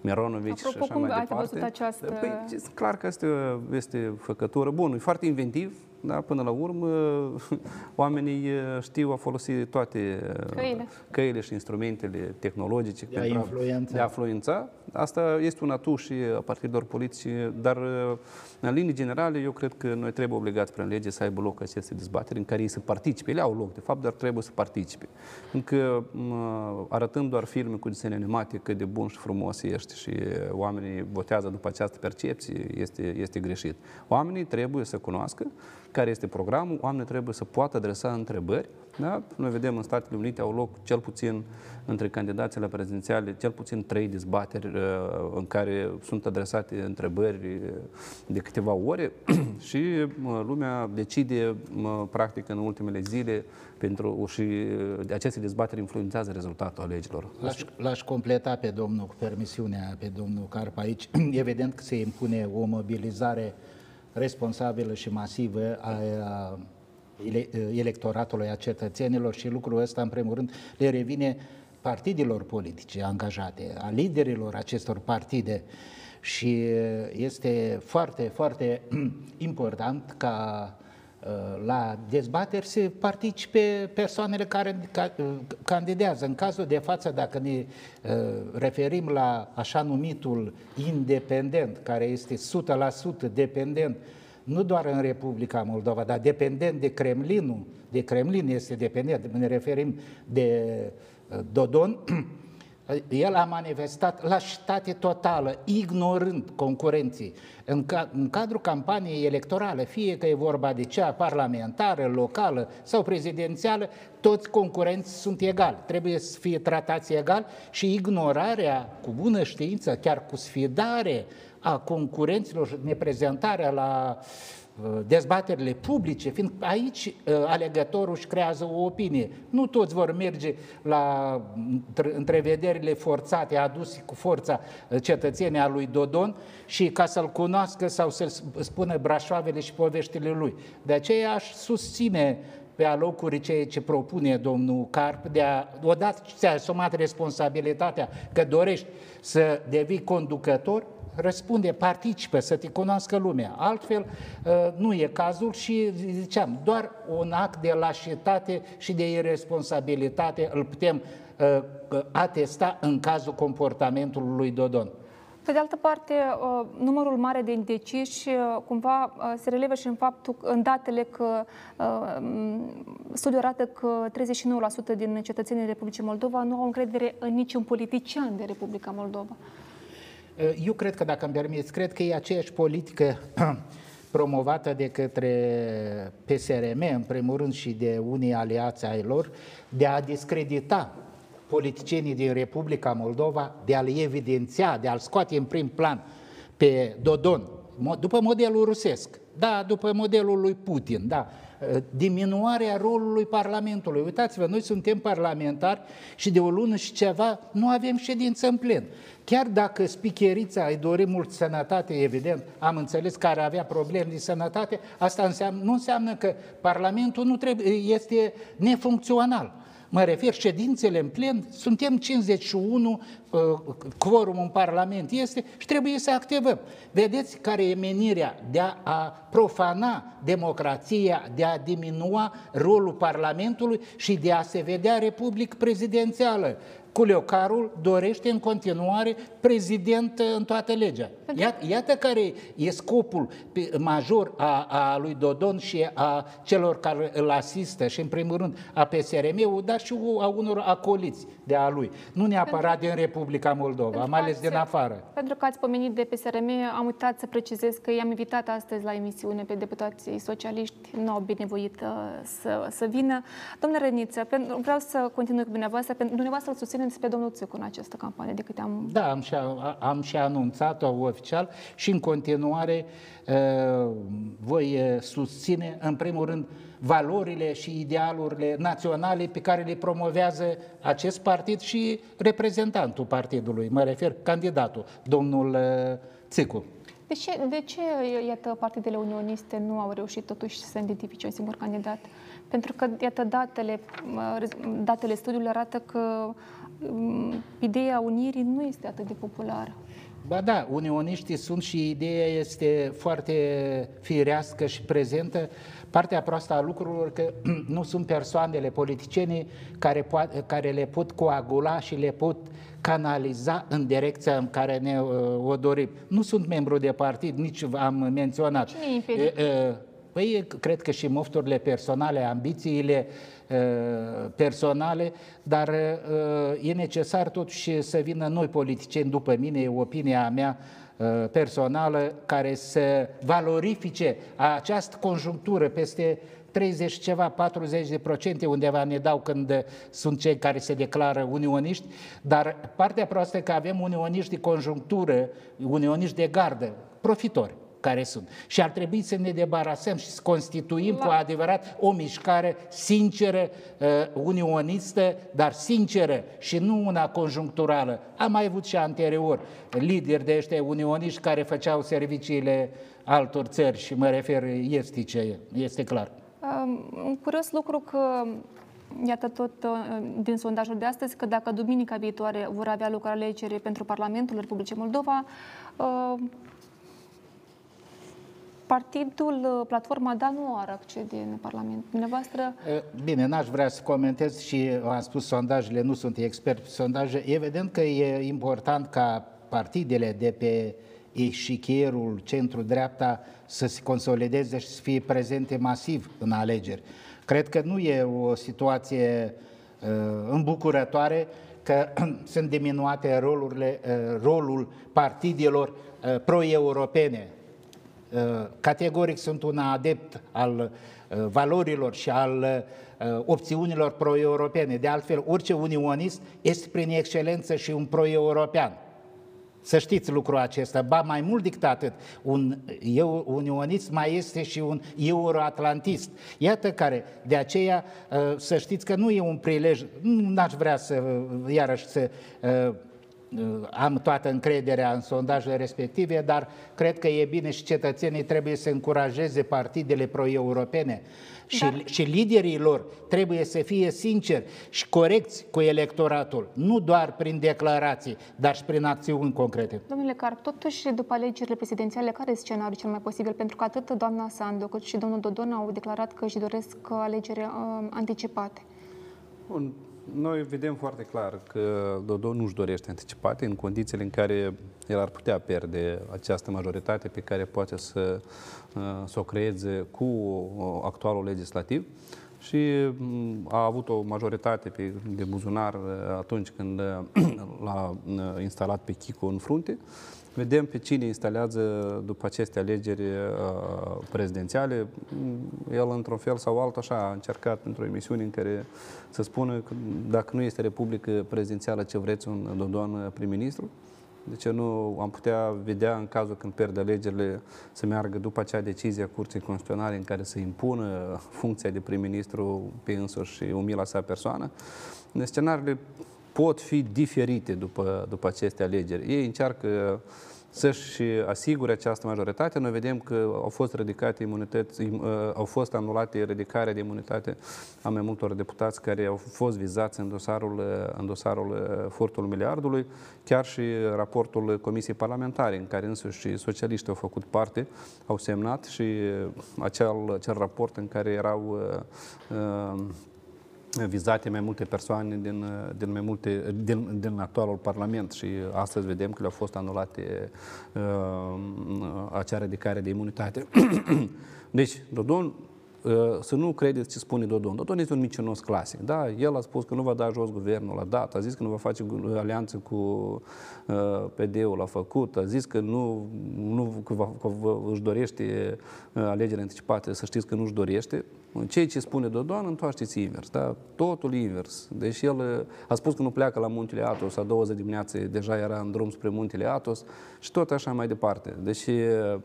Mironovici și Apropo, așa cum mai ați departe. văzut această- Păi, este clar că este, este făcătură bună, e foarte inventiv, dar până la urmă oamenii uh, știu a folosi toate uh, Căile. căile și instrumentele tehnologice De a pentru influența. de a influența. Asta este un atu și a partidelor politice, dar uh, în linii generale eu cred că noi trebuie obligați prin lege să aibă loc aceste dezbateri în care ei să participe. Ele au loc, de fapt, dar trebuie să participe. Încă mă, arătând doar filme cu desene animate cât de bun și frumos ești și oamenii votează după această percepție, este, este greșit. Oamenii trebuie să cunoască care este programul, oamenii trebuie să poată adresa întrebări. Da? Noi vedem în Statele Unite au loc cel puțin între candidații prezidențiale, cel puțin trei dezbateri uh, în care sunt adresate întrebări uh, de câteva ore și uh, lumea decide practic în ultimele zile pentru și aceste dezbateri influențează rezultatul alegerilor. L-aș, l-aș completa pe domnul, cu permisiunea pe domnul Carp aici. Evident că se impune o mobilizare responsabilă și masivă a, a electoratului, a cetățenilor și lucrul ăsta, în primul rând, le revine partidilor politice angajate, a liderilor acestor partide. Și este foarte, foarte important ca uh, la dezbateri să participe persoanele care candidează. În cazul de față, dacă ne uh, referim la așa numitul independent, care este 100% dependent nu doar în Republica Moldova, dar dependent de Kremlinul, de Kremlin este dependent, ne referim de uh, Dodon, el a manifestat lașitate totală, ignorând concurenții. În, ca, în cadrul campaniei electorale, fie că e vorba de cea parlamentară, locală sau prezidențială, toți concurenți sunt egali, trebuie să fie tratați egal și ignorarea cu bună știință, chiar cu sfidare a concurenților, neprezentarea la uh, dezbaterile publice, fiind aici uh, alegătorul își creează o opinie. Nu toți vor merge la întrevederile forțate aduse cu forța uh, cetățenii a lui Dodon și ca să-l cunoască sau să-l spună brașoavele și poveștile lui. De aceea aș susține pe alocuri ceea ce propune domnul Carp, de a, odată ce ți-a asumat responsabilitatea că dorești să devii conducător, răspunde, participă, să te cunoască lumea. Altfel, uh, nu e cazul și, ziceam, doar un act de lașitate și de irresponsabilitate îl putem uh, atesta în cazul comportamentului lui Dodon. Pe de altă parte, uh, numărul mare de indeciși cumva se relevă și în faptul, în datele că studiul arată că 39% din cetățenii Republicii Moldova nu au încredere în niciun politician de Republica Moldova. Eh, eu cred că, dacă îmi permiți, cred că e aceeași politică promovată de către PSRM, în primul rând, și de unii aliați ai lor, de a discredita politicienii din Republica Moldova, de a-l evidenția, de a-l scoate în prim plan pe Dodon, după modelul rusesc, da, după modelul lui Putin, da, eh, diminuarea rolului Parlamentului. Uitați-vă, noi suntem parlamentari și de o lună și ceva nu avem ședință în plen. Chiar dacă spicherița îi dorim mult sănătate, evident, am înțeles că ar avea probleme de sănătate, asta înseamnă, nu înseamnă că Parlamentul nu trebuie, este nefuncțional. Mă refer ședințele în plen, suntem 51, uh, quorum în Parlament este și trebuie să activăm. Vedeți care e menirea de a, a profana democrația, de a diminua rolul Parlamentului și de a se vedea republic prezidențială. Culeocarul dorește în continuare prezident în toată legea. Iată, iată care e scopul major a, a lui Dodon și a celor care îl asistă și în primul rând a PSRM-ul, dar și a unor acoliți de a lui. Nu neapărat din Republica Moldova, mai ales din afară. Pentru că ați pomenit de PSRM, am uitat să precizez că i-am invitat astăzi la emisiune pe deputații socialiști, nu au binevoit uh, să, să vină. Domnule Reniță, vreau să continui cu dumneavoastră, pentru dumneavoastră îl susținem pe domnul Țecu în această campanie, de câte am... Da, am și, am și anunțat-o oficial și în continuare uh, voi uh, susține, în primul rând, valorile și idealurile naționale pe care le promovează acest partid și reprezentantul partidului, mă refer candidatul, domnul uh, Țicu. De ce, de ce, iată, partidele unioniste nu au reușit totuși să identifice un singur candidat? Pentru că, iată, datele, datele studiului arată că um, ideea unirii nu este atât de populară. Ba da, unioniștii sunt și ideea este foarte firească și prezentă. Partea proastă a lucrurilor că nu sunt persoanele politiciene care, poate, care le pot coagula și le pot canaliza în direcția în care ne uh, o dorim. Nu sunt membru de partid, nici am menționat. Cine e Păi, cred că și mofturile personale, ambițiile uh, personale, dar uh, e necesar totuși să vină noi politicieni după mine, e opinia mea, uh, personală care să valorifice această conjunctură peste 30 ceva, 40 de procente undeva ne dau când sunt cei care se declară unioniști, dar partea proastă e că avem unioniști de conjunctură, unioniști de gardă, profitori care sunt. Și ar trebui să ne debarasăm și să constituim La... cu adevărat o mișcare sinceră, uh, unionistă, dar sinceră și nu una conjuncturală. Am mai avut și anterior lideri de ăștia unioniști care făceau serviciile altor țări și mă refer estice, este clar. Un curios lucru că Iată tot uh, din sondajul de astăzi că dacă duminica viitoare vor avea loc alegeri pentru Parlamentul Republicii Moldova, uh, Partidul uh, Platforma Da nu are accede în Parlament. Dumneavoastră... Bine, n-aș vrea să comentez și am spus sondajele, nu sunt expert pe sondaje. Evident că e important ca partidele de pe eșichierul centru-dreapta să se consolideze și să fie prezente masiv în alegeri. Cred că nu e o situație uh, îmbucurătoare că sunt diminuate rolurile, uh, rolul partidelor uh, pro-europene. Uh, categoric sunt un adept al uh, valorilor și al uh, opțiunilor pro-europene. De altfel, orice unionist este prin excelență și un pro-european. Să știți lucrul acesta. Ba, mai mult decât atât, un eu, unionist mai este și un euroatlantist. Iată care, de aceea, uh, să știți că nu e un prilej, nu aș vrea să, uh, iarăși, să uh, am toată încrederea în sondajele respective, dar cred că e bine și cetățenii trebuie să încurajeze partidele pro-europene și, Dar... și liderii lor trebuie să fie sinceri și corecți cu electoratul, nu doar prin declarații, dar și prin acțiuni concrete. Domnule Carp, totuși, după alegerile prezidențiale, care este scenariul cel mai posibil? Pentru că atât doamna Sandu cât și domnul Dodon au declarat că își doresc alegeri uh, anticipate. Bun. Noi vedem foarte clar că Dodon nu-și dorește anticipate în condițiile în care el ar putea pierde această majoritate pe care poate să, uh, să o creeze cu uh, actualul legislativ și mm, a avut o majoritate pe, de buzunar uh, atunci când l-a instalat pe Chico în frunte. Vedem pe cine instalează după aceste alegeri prezidențiale. El, într-un fel sau altul, așa, a încercat într-o emisiune în care să spună că dacă nu este Republică prezidențială, ce vreți un Dodon prim-ministru? De ce nu am putea vedea în cazul când pierde alegerile să meargă după acea decizie a Curții Constituționale în care să impună funcția de prim-ministru pe însuși și umila sa persoană? Scenariile pot fi diferite după, după aceste alegeri. Ei încearcă să-și asigure această majoritate. Noi vedem că au fost ridicate imunități, uh, au fost anulate ridicarea de imunitate a mai multor deputați care au fost vizați în dosarul, uh, în dosarul uh, furtul miliardului, chiar și raportul Comisiei Parlamentare, în care însuși și socialiștii au făcut parte, au semnat și acel, acel raport în care erau uh, vizate mai multe persoane din, din, mai multe, din, din actualul Parlament și astăzi vedem că le-au fost anulate uh, acea ridicare de imunitate. deci, Dodon Uh, să nu credeți ce spune Dodon. Dodon este un micinos clasic. Da? El a spus că nu va da jos guvernul la dat, a zis că nu va face alianță cu uh, PD-ul, a făcut, a zis că nu, nu că va, că își dorește uh, alegeri anticipate, să știți că nu își dorește. Ceea ce spune Dodon, întoarceți invers. Da? Totul invers. Deci el a spus că nu pleacă la muntele Atos, a 20 dimineață deja era în drum spre muntele Atos și tot așa mai departe. Deci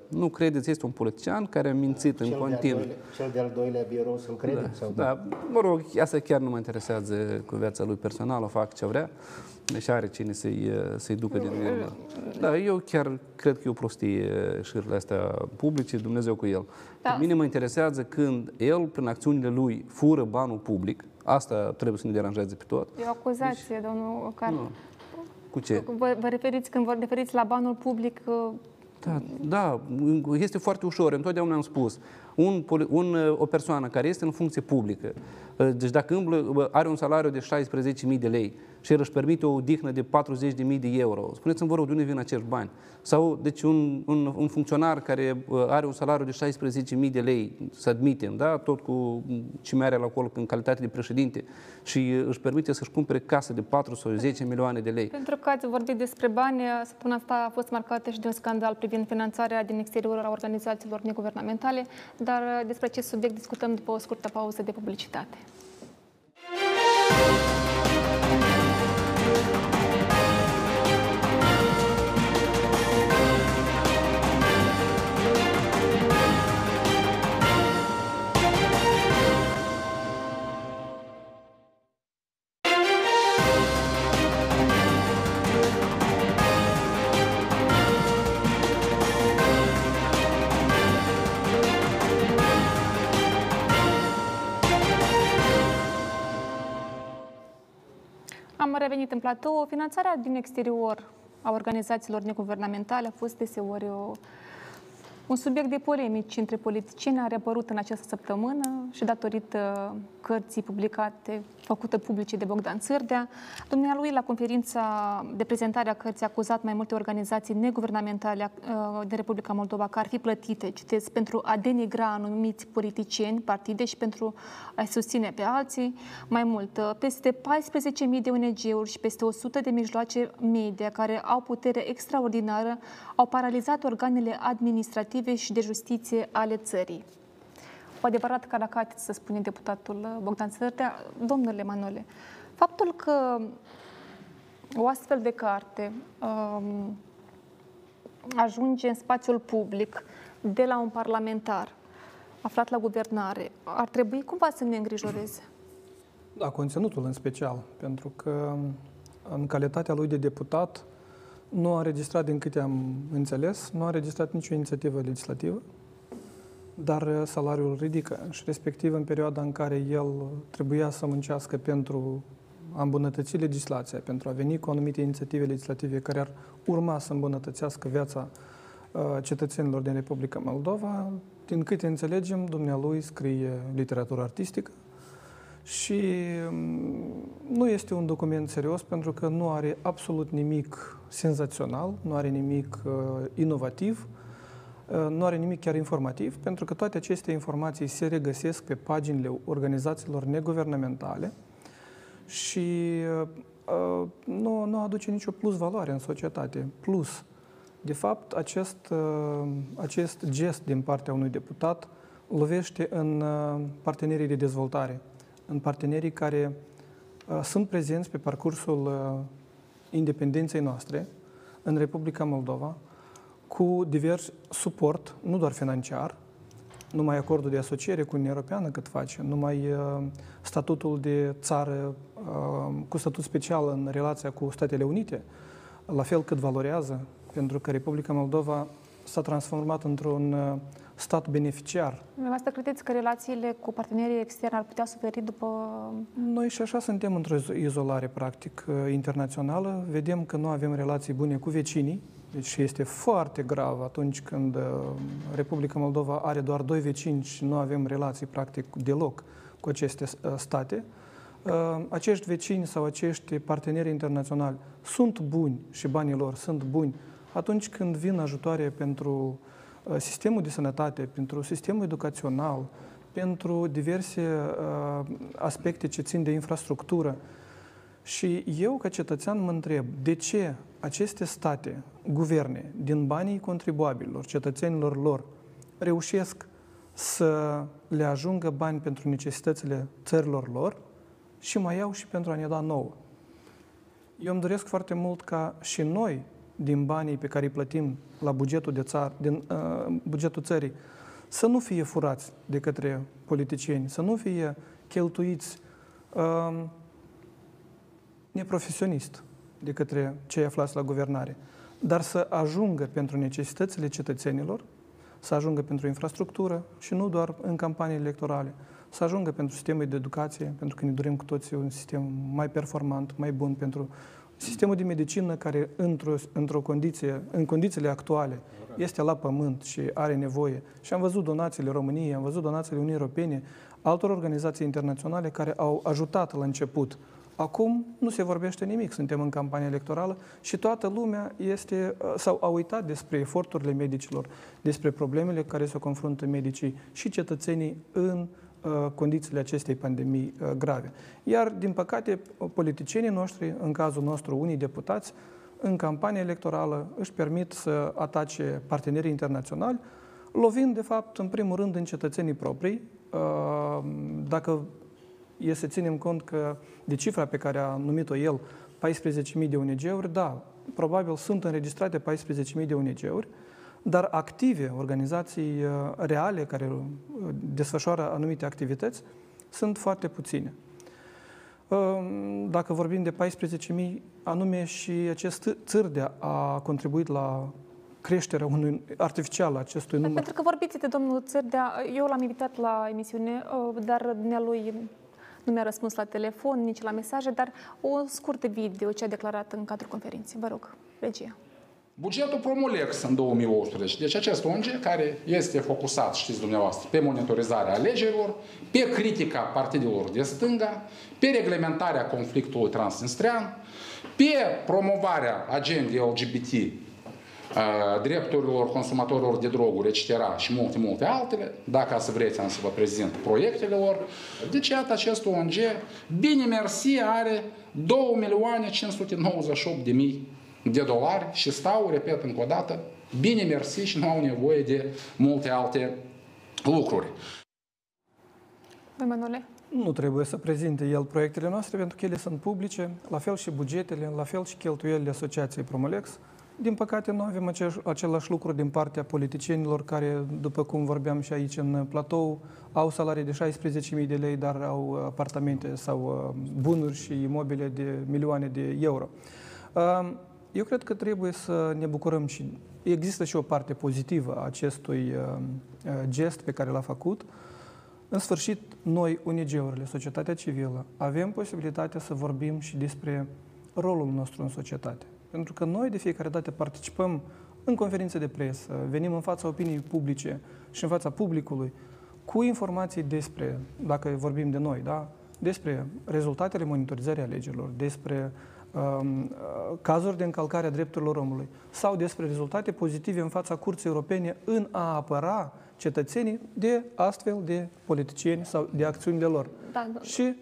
nu credeți, este un politician care a mințit cel în continuu. Cel de-al doilea birou să-l credem? Da, sau da, mă rog, asta chiar nu mă interesează cu viața lui personală, fac ce vrea. Deci are cine să-i, să ducă din urmă. Da, eu chiar cred că e o prostie șirile astea publice, Dumnezeu cu el. Da. Pe mine mă interesează când el, prin acțiunile lui, fură banul public, asta trebuie să ne deranjeze pe tot. E o acuzație, deci, domnul Carl. Nu. Cu ce? Vă, vă referiți, când vă referiți la banul public, da, da, este foarte ușor. Întotdeauna am spus, un, un, o persoană care este în funcție publică, deci dacă îmblă, are un salariu de 16.000 de lei și el își permite o odihnă de 40.000 de euro, spuneți-mi, vă rog, de unde vin acești bani? Sau, deci, un, un, un funcționar care are un salariu de 16.000 de lei, să admitem, da? tot cu ce mai are la acolo în calitate de președinte, și își permite să-și cumpere casă de 4 sau 10 milioane de lei. Pentru că ați vorbit despre bani, săptămâna asta a fost marcată și de un scandal privind finanțarea din exterior a organizațiilor neguvernamentale, dar despre acest subiect discutăm după o scurtă pauză de publicitate. Am revenit în platou. Finanțarea din exterior a organizațiilor neguvernamentale a fost deseori o un subiect de polemici între politicieni a reapărut în această săptămână și datorită cărții publicate, făcută publice de Bogdan Țârdea. Dumnealui, la conferința de prezentare a cărții, a acuzat mai multe organizații neguvernamentale uh, de Republica Moldova că ar fi plătite, citesc, pentru a denigra anumiți politicieni, partide și pentru a susține pe alții. Mai mult, uh, peste 14.000 de ONG-uri și peste 100 de mijloace media care au putere extraordinară au paralizat organele administrative și de justiție ale țării. O adevărat caracat, să spune deputatul Bogdan Sărtea. Domnule Manole, faptul că o astfel de carte um, ajunge în spațiul public de la un parlamentar aflat la guvernare, ar trebui cumva să ne îngrijoreze? Da, conținutul în special, pentru că în calitatea lui de deputat nu a înregistrat, din câte am înțeles, nu a înregistrat nicio inițiativă legislativă, dar uh, salariul ridică și respectiv în perioada în care el trebuia să muncească pentru a îmbunătăți legislația, pentru a veni cu anumite inițiative legislative care ar urma să îmbunătățească viața uh, cetățenilor din Republica Moldova, din câte înțelegem, dumnealui scrie literatură artistică, și mm, nu este un document serios pentru că nu are absolut nimic senzațional, nu are nimic uh, inovativ, uh, nu are nimic chiar informativ, pentru că toate aceste informații se regăsesc pe paginile organizațiilor neguvernamentale și uh, uh nu, nu aduce nicio plus valoare în societate. Plus, de fapt, acest, uh, acest gest din partea unui deputat lovește în uh, partenerii de dezvoltare în partenerii care uh, sunt prezenți pe parcursul uh, independenței noastre în Republica Moldova cu divers suport, nu doar financiar, numai acordul de asociere cu Uniunea Europeană cât face, numai uh, statutul de țară uh, cu statut special în relația cu Statele Unite, la fel cât valorează, pentru că Republica Moldova s-a transformat într-un uh, stat beneficiar. Asta credeți că relațiile cu partenerii externi ar putea suferi după... Noi și așa suntem într-o izolare, practic, uh, internațională. Vedem că nu avem relații bune cu vecinii, deci este foarte grav atunci când uh, Republica Moldova are doar doi vecini și nu avem relații, practic, deloc cu aceste uh, state. Acești vecini sau acești parteneri internaționali sunt buni și banii lor sunt buni atunci când vin ajutoare pentru uh, Uh, sistemul de sănătate, pentru sistemul educațional, pentru diverse uh, aspecte ce țin de infrastructură. Și eu, ca cetățean, mă întreb de ce aceste state, guverne, din banii contribuabililor, cetățenilor lor, reușesc să le ajungă bani pentru necesitățile țărilor lor și mai iau și pentru a ne da nouă. Eu îmi doresc foarte mult ca și noi, din banii pe care îi plătim la bugetul, de țară, din uh, bugetul țării să nu fie furați de către politicieni, să nu fie cheltuiți uh, neprofesionist de către cei aflați la guvernare, dar să ajungă pentru necesitățile cetățenilor, să ajungă pentru infrastructură și nu doar în campanii electorale, să ajungă pentru sistemul de educație, pentru că ne dorim cu toții un sistem mai performant, mai bun pentru Sistemul de medicină care într-o, într condiție, în condițiile actuale este la pământ și are nevoie, și am văzut donațiile României, am văzut donațiile Uniunii Europene, altor organizații internaționale care au ajutat la început. Acum nu se vorbește nimic, suntem în campanie electorală și toată lumea este, sau a uitat despre eforturile medicilor, despre problemele care se confruntă medicii și cetățenii în uh, condițiile acestei pandemii uh, grave. Iar, din păcate, politicienii noștri, în cazul nostru unii deputați, în campanie electorală își permit să atace partenerii internaționali, lovind, de fapt, în primul rând, în cetățenii proprii. Uh, dacă e să ținem cont că de cifra pe care a numit-o el, 14.000 de ONG-uri, da, probabil sunt înregistrate 14.000 de ONG-uri, dar active, organizații uh, reale care uh, desfășoară anumite activități, sunt foarte puține. Dacă vorbim de 14.000, anume și acest Țârdea a contribuit la creșterea unui artificial acestui număr. Pentru că vorbiți de domnul Țârdea, eu l-am invitat la emisiune, uh, dar lui nu mi-a răspuns la telefon, nici la mesaje, dar o scurtă video ce a declarat în cadrul conferinței. Vă rog, regia. Bugetul Promolex în 2018, deci acest ONG care este focusat, știți dumneavoastră, pe monitorizarea alegerilor, pe critica partidelor de stânga, pe reglementarea conflictului transnistrian, pe promovarea agendei LGBT, drepturilor consumatorilor de droguri, etc. și multe, multe altele, dacă să vreți am să vă prezint proiectele lor. Deci, iată, acest ONG, bine mersi, are 2 milioane 598 de mii de dolari și stau, repet încă o dată, bine mersi și nu au nevoie de multe alte lucruri. Emanuele? Nu trebuie să prezinte el proiectele noastre pentru că ele sunt publice, la fel și bugetele, la fel și cheltuielile Asociației Promolex. Din păcate, nu avem același, același lucru din partea politicienilor care, după cum vorbeam și aici în platou, au salarii de 16.000 de lei, dar au apartamente sau uh, bunuri și imobile de milioane de euro. Uh, eu cred că trebuie să ne bucurăm și există și o parte pozitivă a acestui uh, gest pe care l-a făcut. În sfârșit, noi, ONG-urile, societatea civilă, avem posibilitatea să vorbim și despre rolul nostru în societate. Pentru că noi de fiecare dată participăm în conferințe de presă, venim în fața opiniei publice și în fața publicului cu informații despre, dacă vorbim de noi, da, despre rezultatele monitorizării alegerilor, despre um, cazuri de încălcare a drepturilor omului sau despre rezultate pozitive în fața Curții Europene în a apăra cetățenii de astfel de politicieni sau de acțiunile lor. Da, da. Și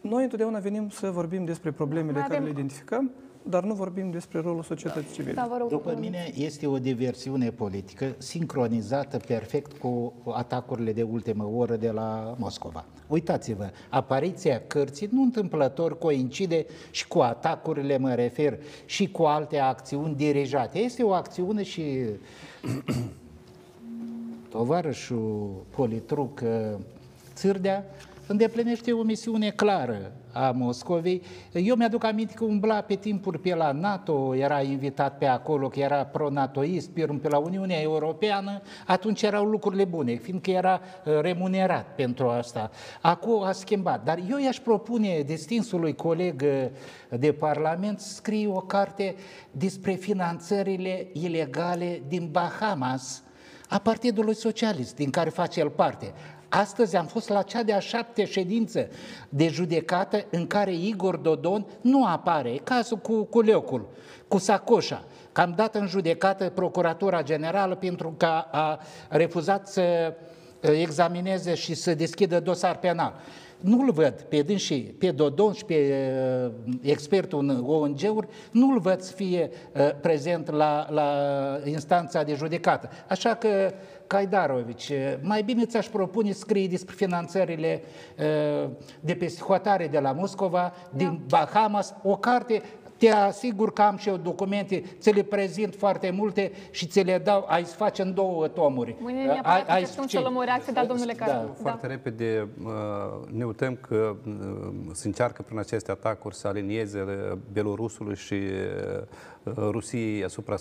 noi întotdeauna venim să vorbim despre problemele Mai care avem... le identificăm dar nu vorbim despre rolul societății civile. Da, rog, După mine, este o diversiune politică sincronizată perfect cu atacurile de ultimă oră de la Moscova. Uitați-vă, apariția cărții nu întâmplător coincide și cu atacurile, mă refer, și cu alte acțiuni dirijate. Este o acțiune și tovarășul politruc Țârdea îndeplinește o misiune clară a Moscovei. Eu mi-aduc aminte că umbla pe timpuri pe la NATO, era invitat pe acolo, că era pro-natoist, pe la Uniunea Europeană, atunci erau lucrurile bune, fiindcă era uh, remunerat pentru asta. Acum a schimbat. Dar eu i-aș propune distinsului coleg uh, de Parlament să scrie o carte despre finanțările ilegale din Bahamas, a Partidului Socialist, din care face el parte. Astăzi am fost la cea de-a șapte ședință de judecată în care Igor Dodon nu apare, cazul cu, cu Leocul, cu Sacoșa, că am dat în judecată Procuratura Generală pentru că a refuzat să examineze și să deschidă dosar penal nu-l văd pe dânsii, pe Dodon și pe uh, expertul în ONG-uri, nu-l văd să fie uh, prezent la, la instanța de judecată. Așa că, Caidarovici, mai bine ți-aș propune scrie despre finanțările uh, de pe hotare de la Moscova, din da. Bahamas, o carte te asigur că am și eu documente, ți le prezint foarte multe și ți le dau, ai să faci în două tomuri. Mâine neapărat ai, ai să luăm o reacție, dar domnule Caru. Da. Foarte da. repede ne uităm că se încearcă prin aceste atacuri să alinieze Belorusului și Rusiei asupra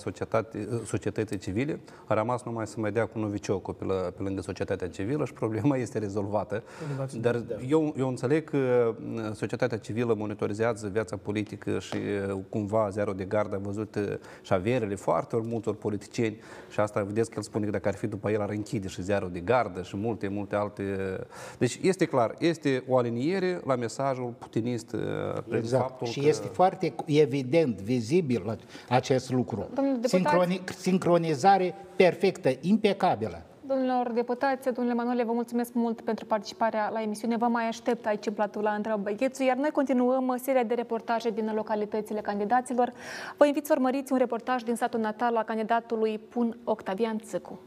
societății civile. A rămas numai să mai dea cu noviciocul pe, pe lângă societatea civilă și problema este rezolvată. Dar eu, eu înțeleg că societatea civilă monitorizează viața politică și cumva zero de gardă, a văzut uh, și șaverele foarte multor politicieni și asta vedeți că el spune că dacă ar fi după el ar închide și zero de gardă și multe, multe alte... Deci este clar, este o aliniere la mesajul putinist prin Exact. faptul Și că... este foarte evident, vizibil acest lucru. Domnule deputat- Sincroni- sincronizare perfectă, impecabilă. Domnilor deputați, domnule Manole, vă mulțumesc mult pentru participarea la emisiune. Vă mai aștept aici în platul la Întreabă Ghețu, iar noi continuăm seria de reportaje din localitățile candidaților. Vă invit să urmăriți un reportaj din satul natal al candidatului Pun Octavian Țâcu.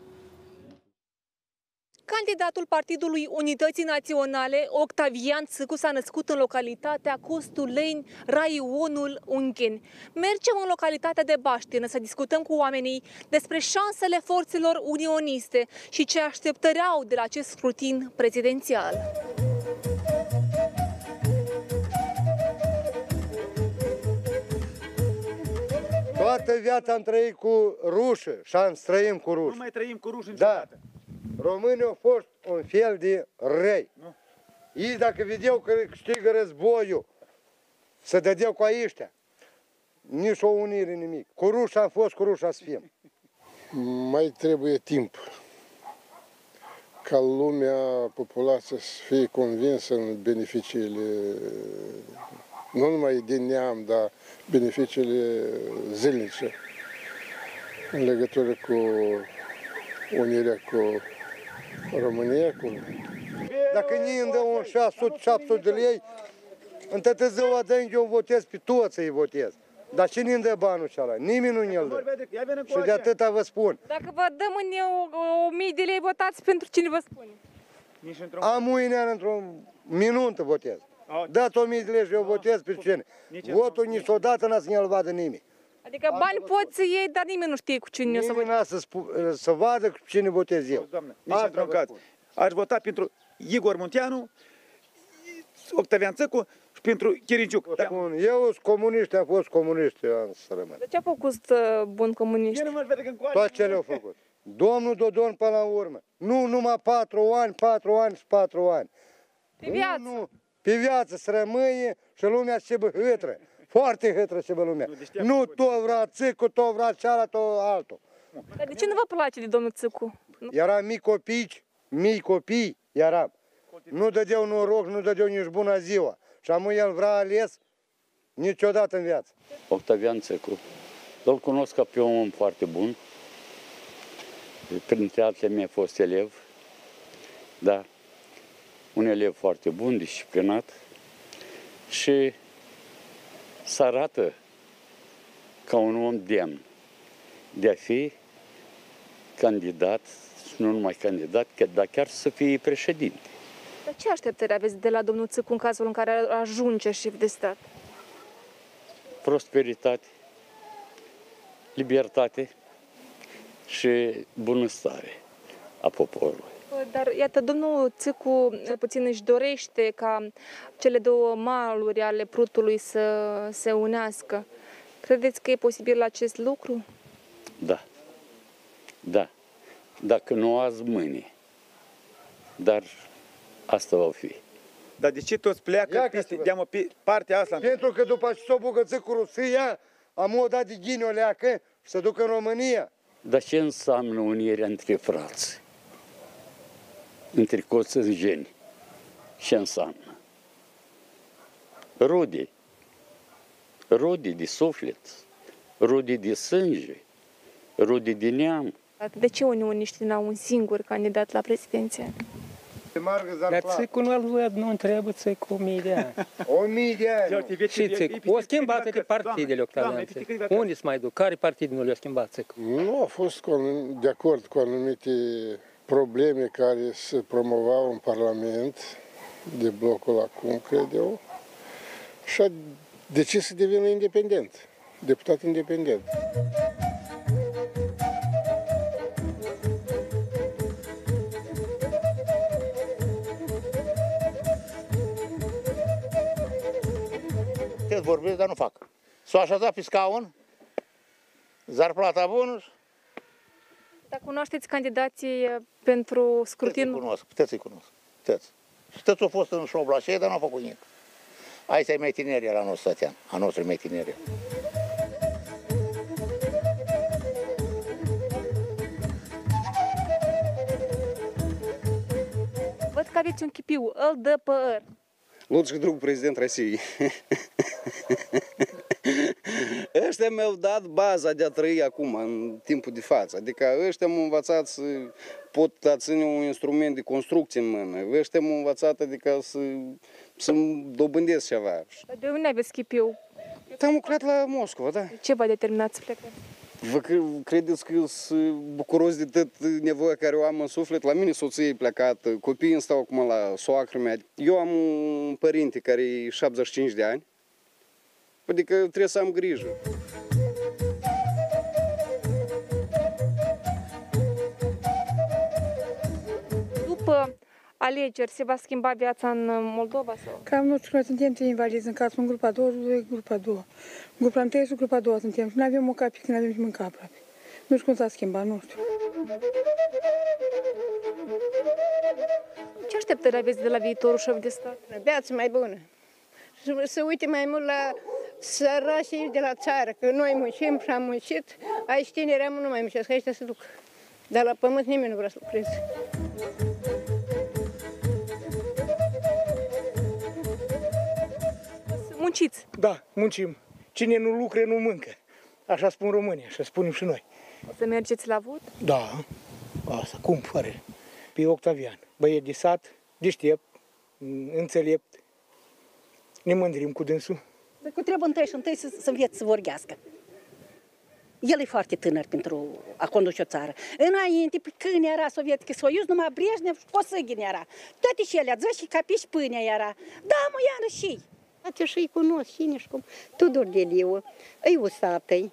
Candidatul Partidului Unității Naționale, Octavian Țâcu, s-a născut în localitatea Costuleni, raionul Ungheni. Mergem în localitatea de Baștină să discutăm cu oamenii despre șansele forțelor unioniste și ce așteptări au de la acest scrutin prezidențial. Toată viața am trăit cu rușă și am trăim cu Nu rușă. mai trăim cu ruși Da. Niciodată. Românii au fost un fel de răi. Ei dacă vedeau că câștigă războiul, să dădeau cu aiștea. Nici o unire, nimic. Cu rușa am fost, cu rușa să fim. mai trebuie timp ca lumea, populația să fie convinsă în beneficiile, nu numai din neam, dar beneficiile zilnice în legătură cu unirea cu România, cu Dacă ni îmi dă un 600-700 de lei, în toată ziua de eu votez pe toți îi votez. Dar cine îmi dă banul ăla? Nimeni nu ne-l dă. Vede, Ia vină cu Și de așa. atâta vă spun. Dacă vă dăm în o, o mii de lei, votați pentru cine vă spune. Nici într-un... Am mâine într-un minut votez. A, Dați o mie de lei și eu votez pe cine. Nici Votul niciodată n-a să ne-l vadă nimeni. Adică bani poți să iei, dar nimeni nu știe cu cine o să Nimeni votezi. n-a să, spu- să vadă cu cine votez eu. Doamne, nici Asta într-un vă caz. spun. Aș vota pentru Igor Munteanu, Octavian Țăcu și pentru Chirinciuc. Vă spun, Eu sunt comunist, am fost comunist, eu am să rămân. De ce a făcut uh, bun comunist? El nu mă vede că încoace. Toate ce le-au făcut. Domnul Dodon până la urmă. Nu numai patru ani, patru ani și patru ani. Pe viață. Nu, nu. Pe viață să rămâie și lumea să bă hâtră. Foarte hâtră să bă lumea. deci te-a Nu făcut. tot vrea țicul, tot vrea cealaltă, altul. Dar de ce nu vă place de domnul Țâcu? Nu. Eram mici copii, mici copii eram. Nu dădeau noroc, nu dădeau nici bună ziua. Și am el vrea ales niciodată în viață. Octavian Țecu. Îl cunosc ca pe un om foarte bun. Printre altele mi-a fost elev. Da. Un elev foarte bun, disciplinat. Și să arată ca un om demn de a fi candidat, și nu numai candidat, că- dar chiar să fie președinte. Dar ce așteptări aveți de la domnul Țâcu în cazul în care ajunge șef de stat? prosperitate, libertate și bunăstare a poporului. Dar iată, domnul Țâcu cel puțin își dorește ca cele două maluri ale Prutului să se unească. Credeți că e posibil acest lucru? Da. Da. Dacă nu azi, mâine. Dar asta va fi. Dar de ce toți pleacă Ia că peste, să- deamă, pe partea asta? Pentru că după ce s-o bugăță cu Rusia, am o dat de ghine o leacă și să ducă în România. Dar ce înseamnă unirea între frați? Între coțăngeni? Ce înseamnă? Rude. Rude de suflet. Rude de sânge. Rude de neam. De ce unioniștii n-au un singur candidat la prezidenție? Se margă Dar zarplat. țicul nu, nu întreabă țicul o mii de ani. O mii de ani. Și țicul. O schimbat de partidele Octavian Țicul. Unde se mai duc? Care partide nu le-a schimbat țicul? Nu a fost cu anum- de acord cu anumite probleme care se promovau în Parlament de blocul acum, cred eu, și a decis să devină independent, deputat independent. Te vorbesc, dar nu fac. S-o așezat pe scaun, zarplata bună și Dar cunoașteți candidații eh, pentru Puteți scrutin? să-i cunosc, puteți să-i cunosc. Puteți. Și toți au fost în șob la șei, dar nu au făcut nimic. Aici e mai tineri la nostru Tatian, a nostru mai tineri. Văd că aveți un chipiu, îl dă păr. Лучший друг президент России. Ăștia mi-au dat baza de a trăi acum, în timpul de față. Adică ăștia m-au învățat să pot a ține un instrument de construcție în mână. Ăștia m-au învățat adică să, să dobândesc ceva. De unde aveți chipiu? Am lucrat la Moscova, da. Ce v-a determinat să plecați? Vă cre- credeți că eu sunt bucuros de tot nevoia care o am în suflet? La mine soția e plecată, copiii îmi stau acum la soacră mea. Eu am un părinte care e 75 de ani, adică trebuie să am grijă. După alegeri se va schimba viața în Moldova? Sau? Cam nu știu, noi suntem trei invalizi în casă, în grupa a doua, doi grupa a doua. Grupa întâi și grupa a doua suntem și nu avem o capi, când avem și mânca aproape. Nu știu cum s-a schimbat, nu știu. Ce așteptări aveți de la viitorul șef de stat? Viață mai bună. Să, să uite mai mult la sărașii de la țară, că noi muncim și am muncit, aici tinerii am nu mai muncesc, aici se duc. Dar la pământ nimeni nu vrea să lucreze. Munciți! Da, muncim. Cine nu lucre, nu mâncă. Așa spun românii, așa spunem și noi. O să mergeți la vot? Da, asta, cum fără. Pe Octavian, băiet de sat, deștept, înțelept. Ne mândrim cu dânsul. Dar cu trebuie întâi și întâi să, să înveți să vorbească. El e foarte tânăr pentru a conduce o țară. Înainte, pe când era Sovietică Soiuz, numai Brejnev și Posăghin era. Toate și ele, și capiși pâinea era. Da, mă, iară și Atunci și-i cunosc cine și cum. Tudor de Liu, îi Usatăi,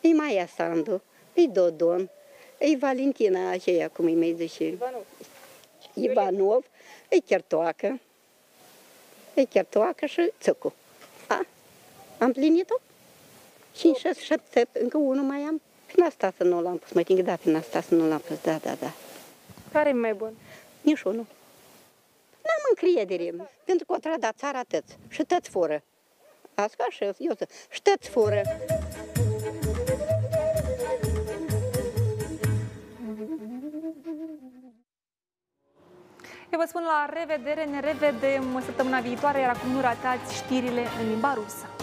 îi Maia Sandu, îi Dodon, îi Valentina aceea, cum îi mai zice. Ivanov. Ivanov, îi Chertoacă, îi Chertoacă și Țăcu. A? Am plinit-o? 5, 6, 7, încă unul mai am. Prin asta să nu l-am pus, mă ting, da, prin asta să nu l-am pus, da, da, da. Care e mai bun? Nici unul. N-am încredere, pentru că o trăda țara atât. Și tăți fură. Asta și eu zic, și tăți fură. Eu vă spun la revedere, ne revedem săptămâna viitoare, iar acum nu ratați știrile în limba rusă.